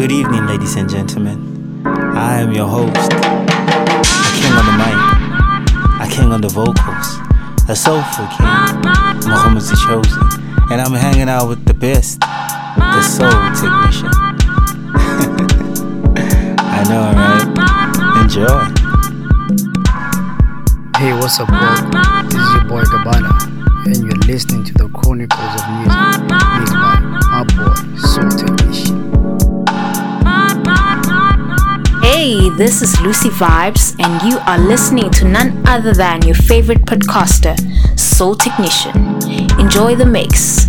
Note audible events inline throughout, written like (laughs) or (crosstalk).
Good evening, ladies and gentlemen. I am your host, a king on the mic, a king on the vocals, a soulful king, Muhammad the Chosen, and I'm hanging out with the best, the soul technician. (laughs) I know, right? Enjoy. Hey, what's up, bro? This is your boy Gabbana, and you're listening to the Chronicles of Music, made by my boy Soul Technician. Hey, this is Lucy Vibes, and you are listening to none other than your favorite podcaster, Soul Technician. Enjoy the mix.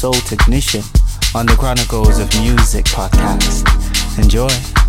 Soul Technician on the Chronicles of Music podcast. Enjoy.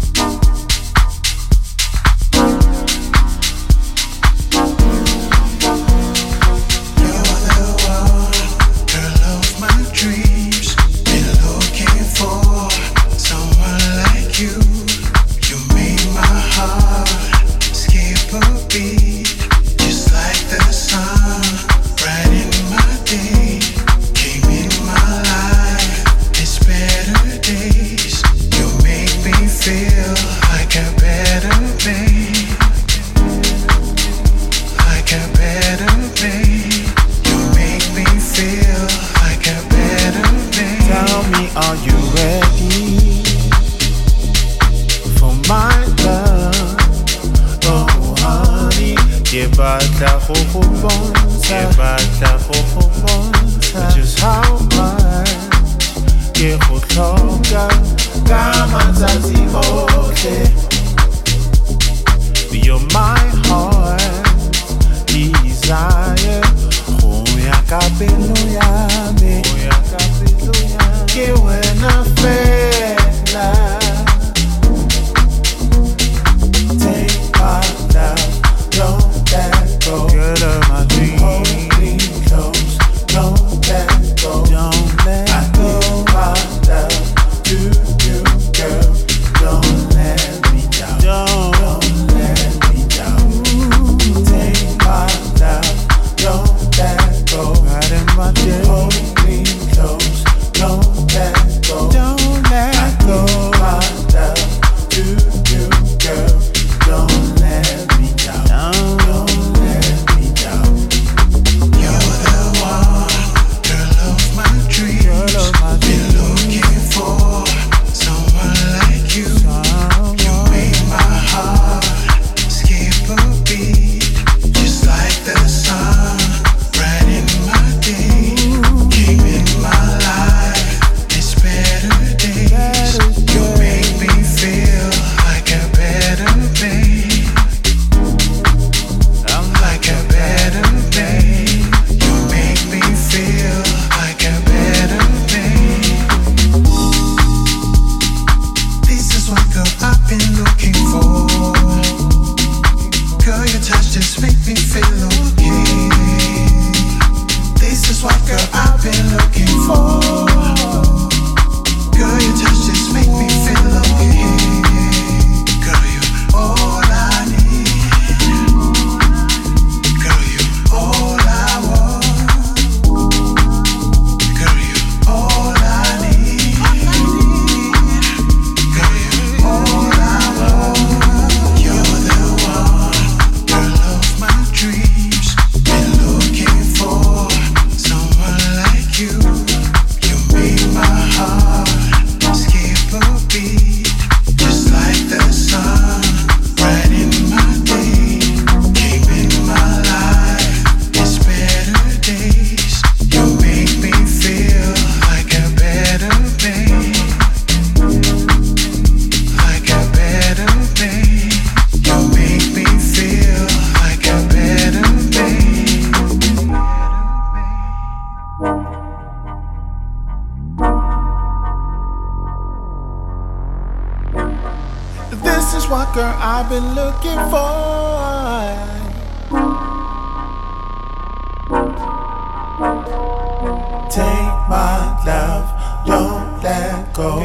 Take my love, don't let go.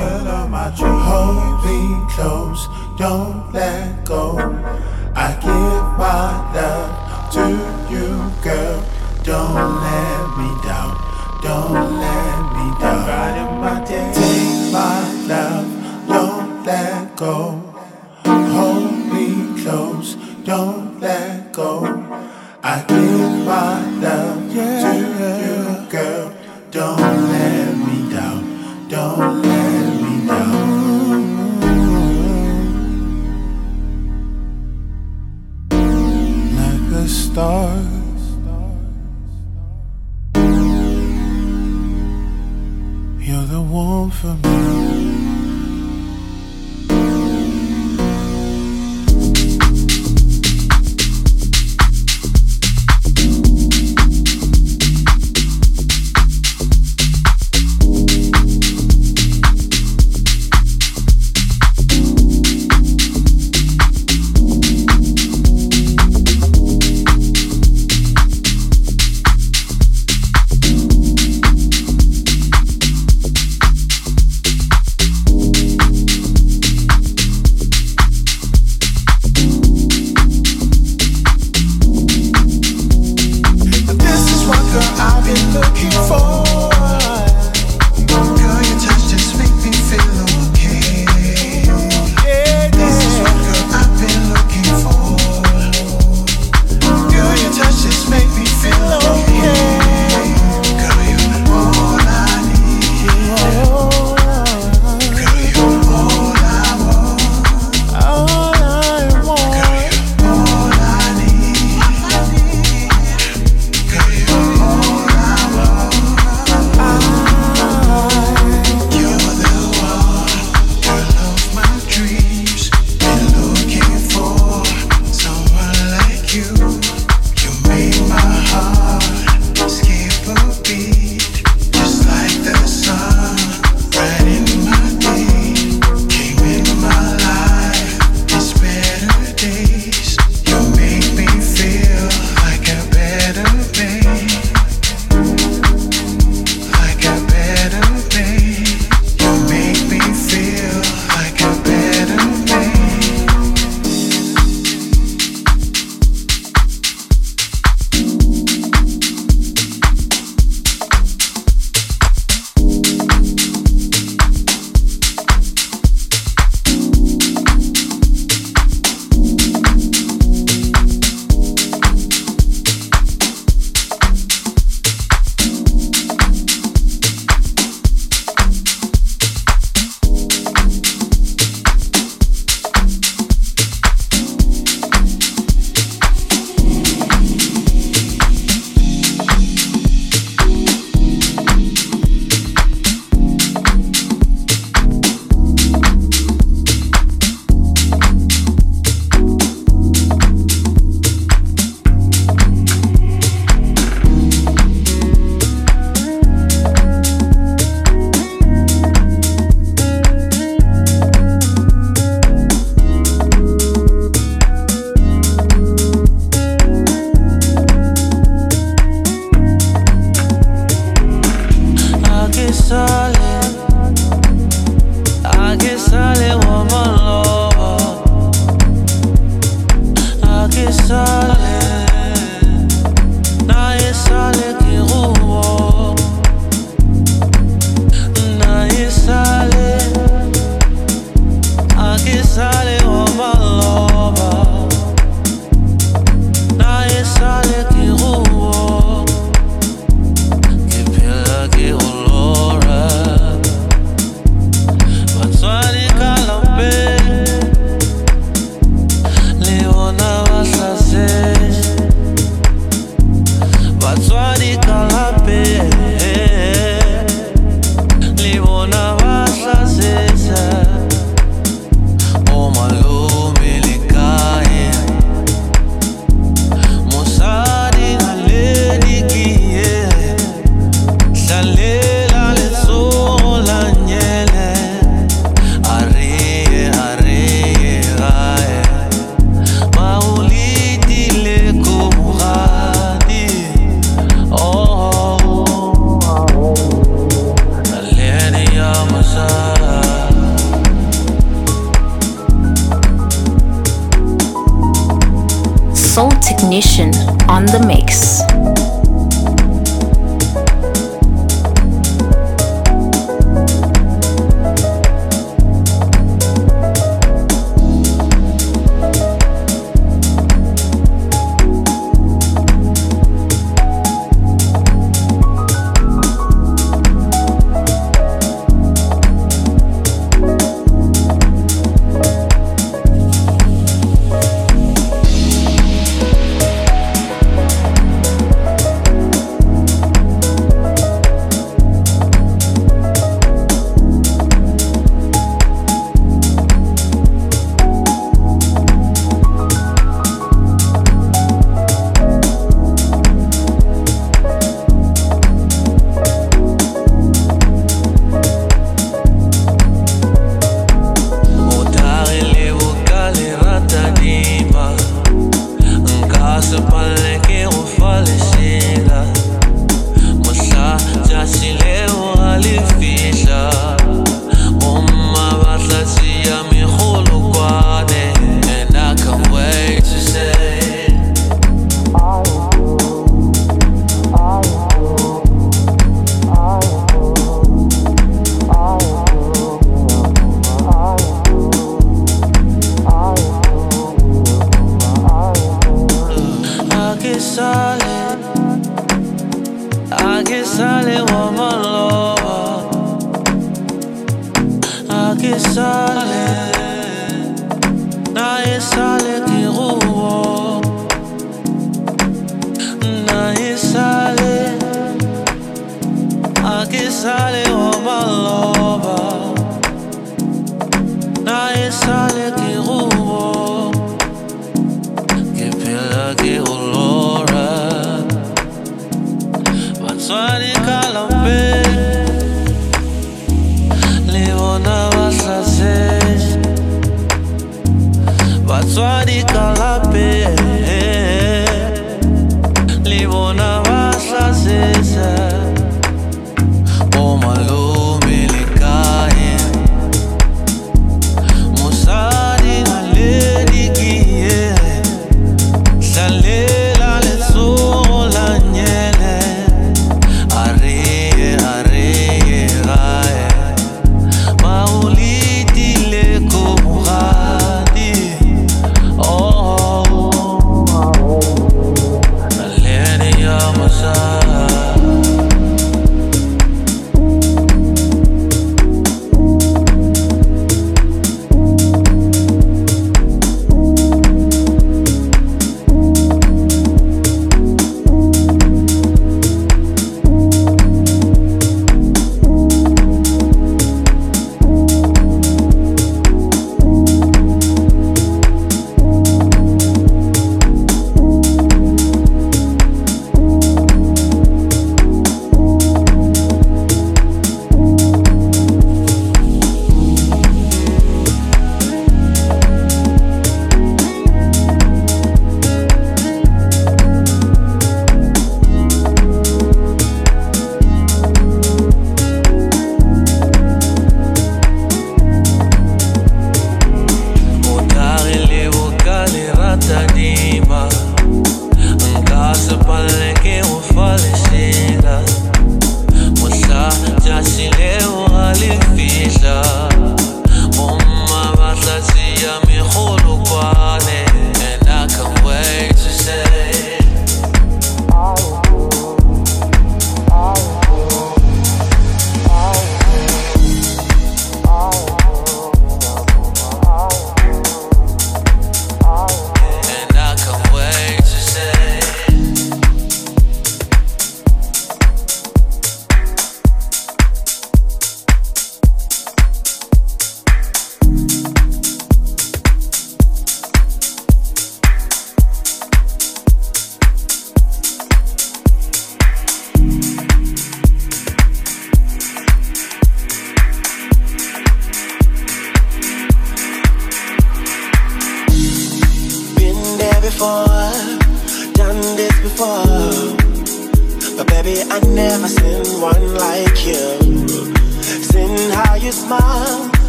Hold me close, don't let go.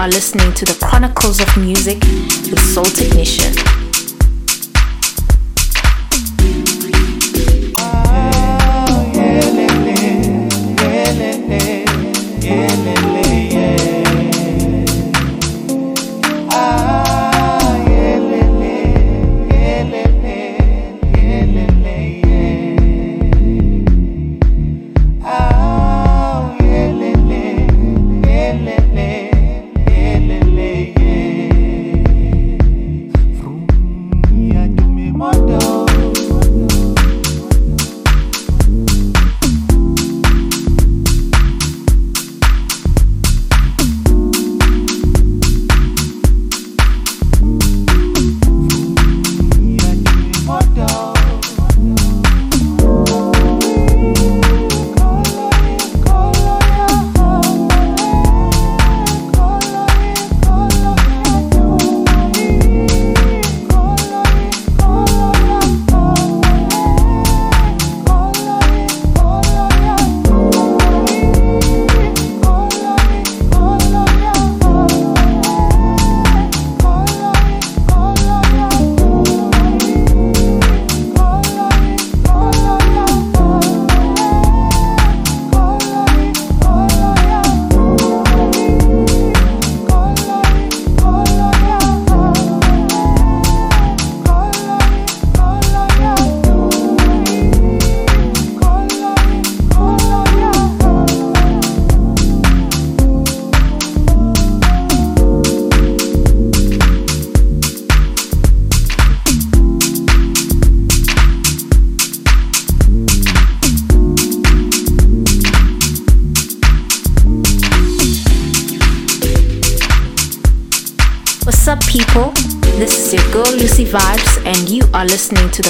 are listening to the are listening to the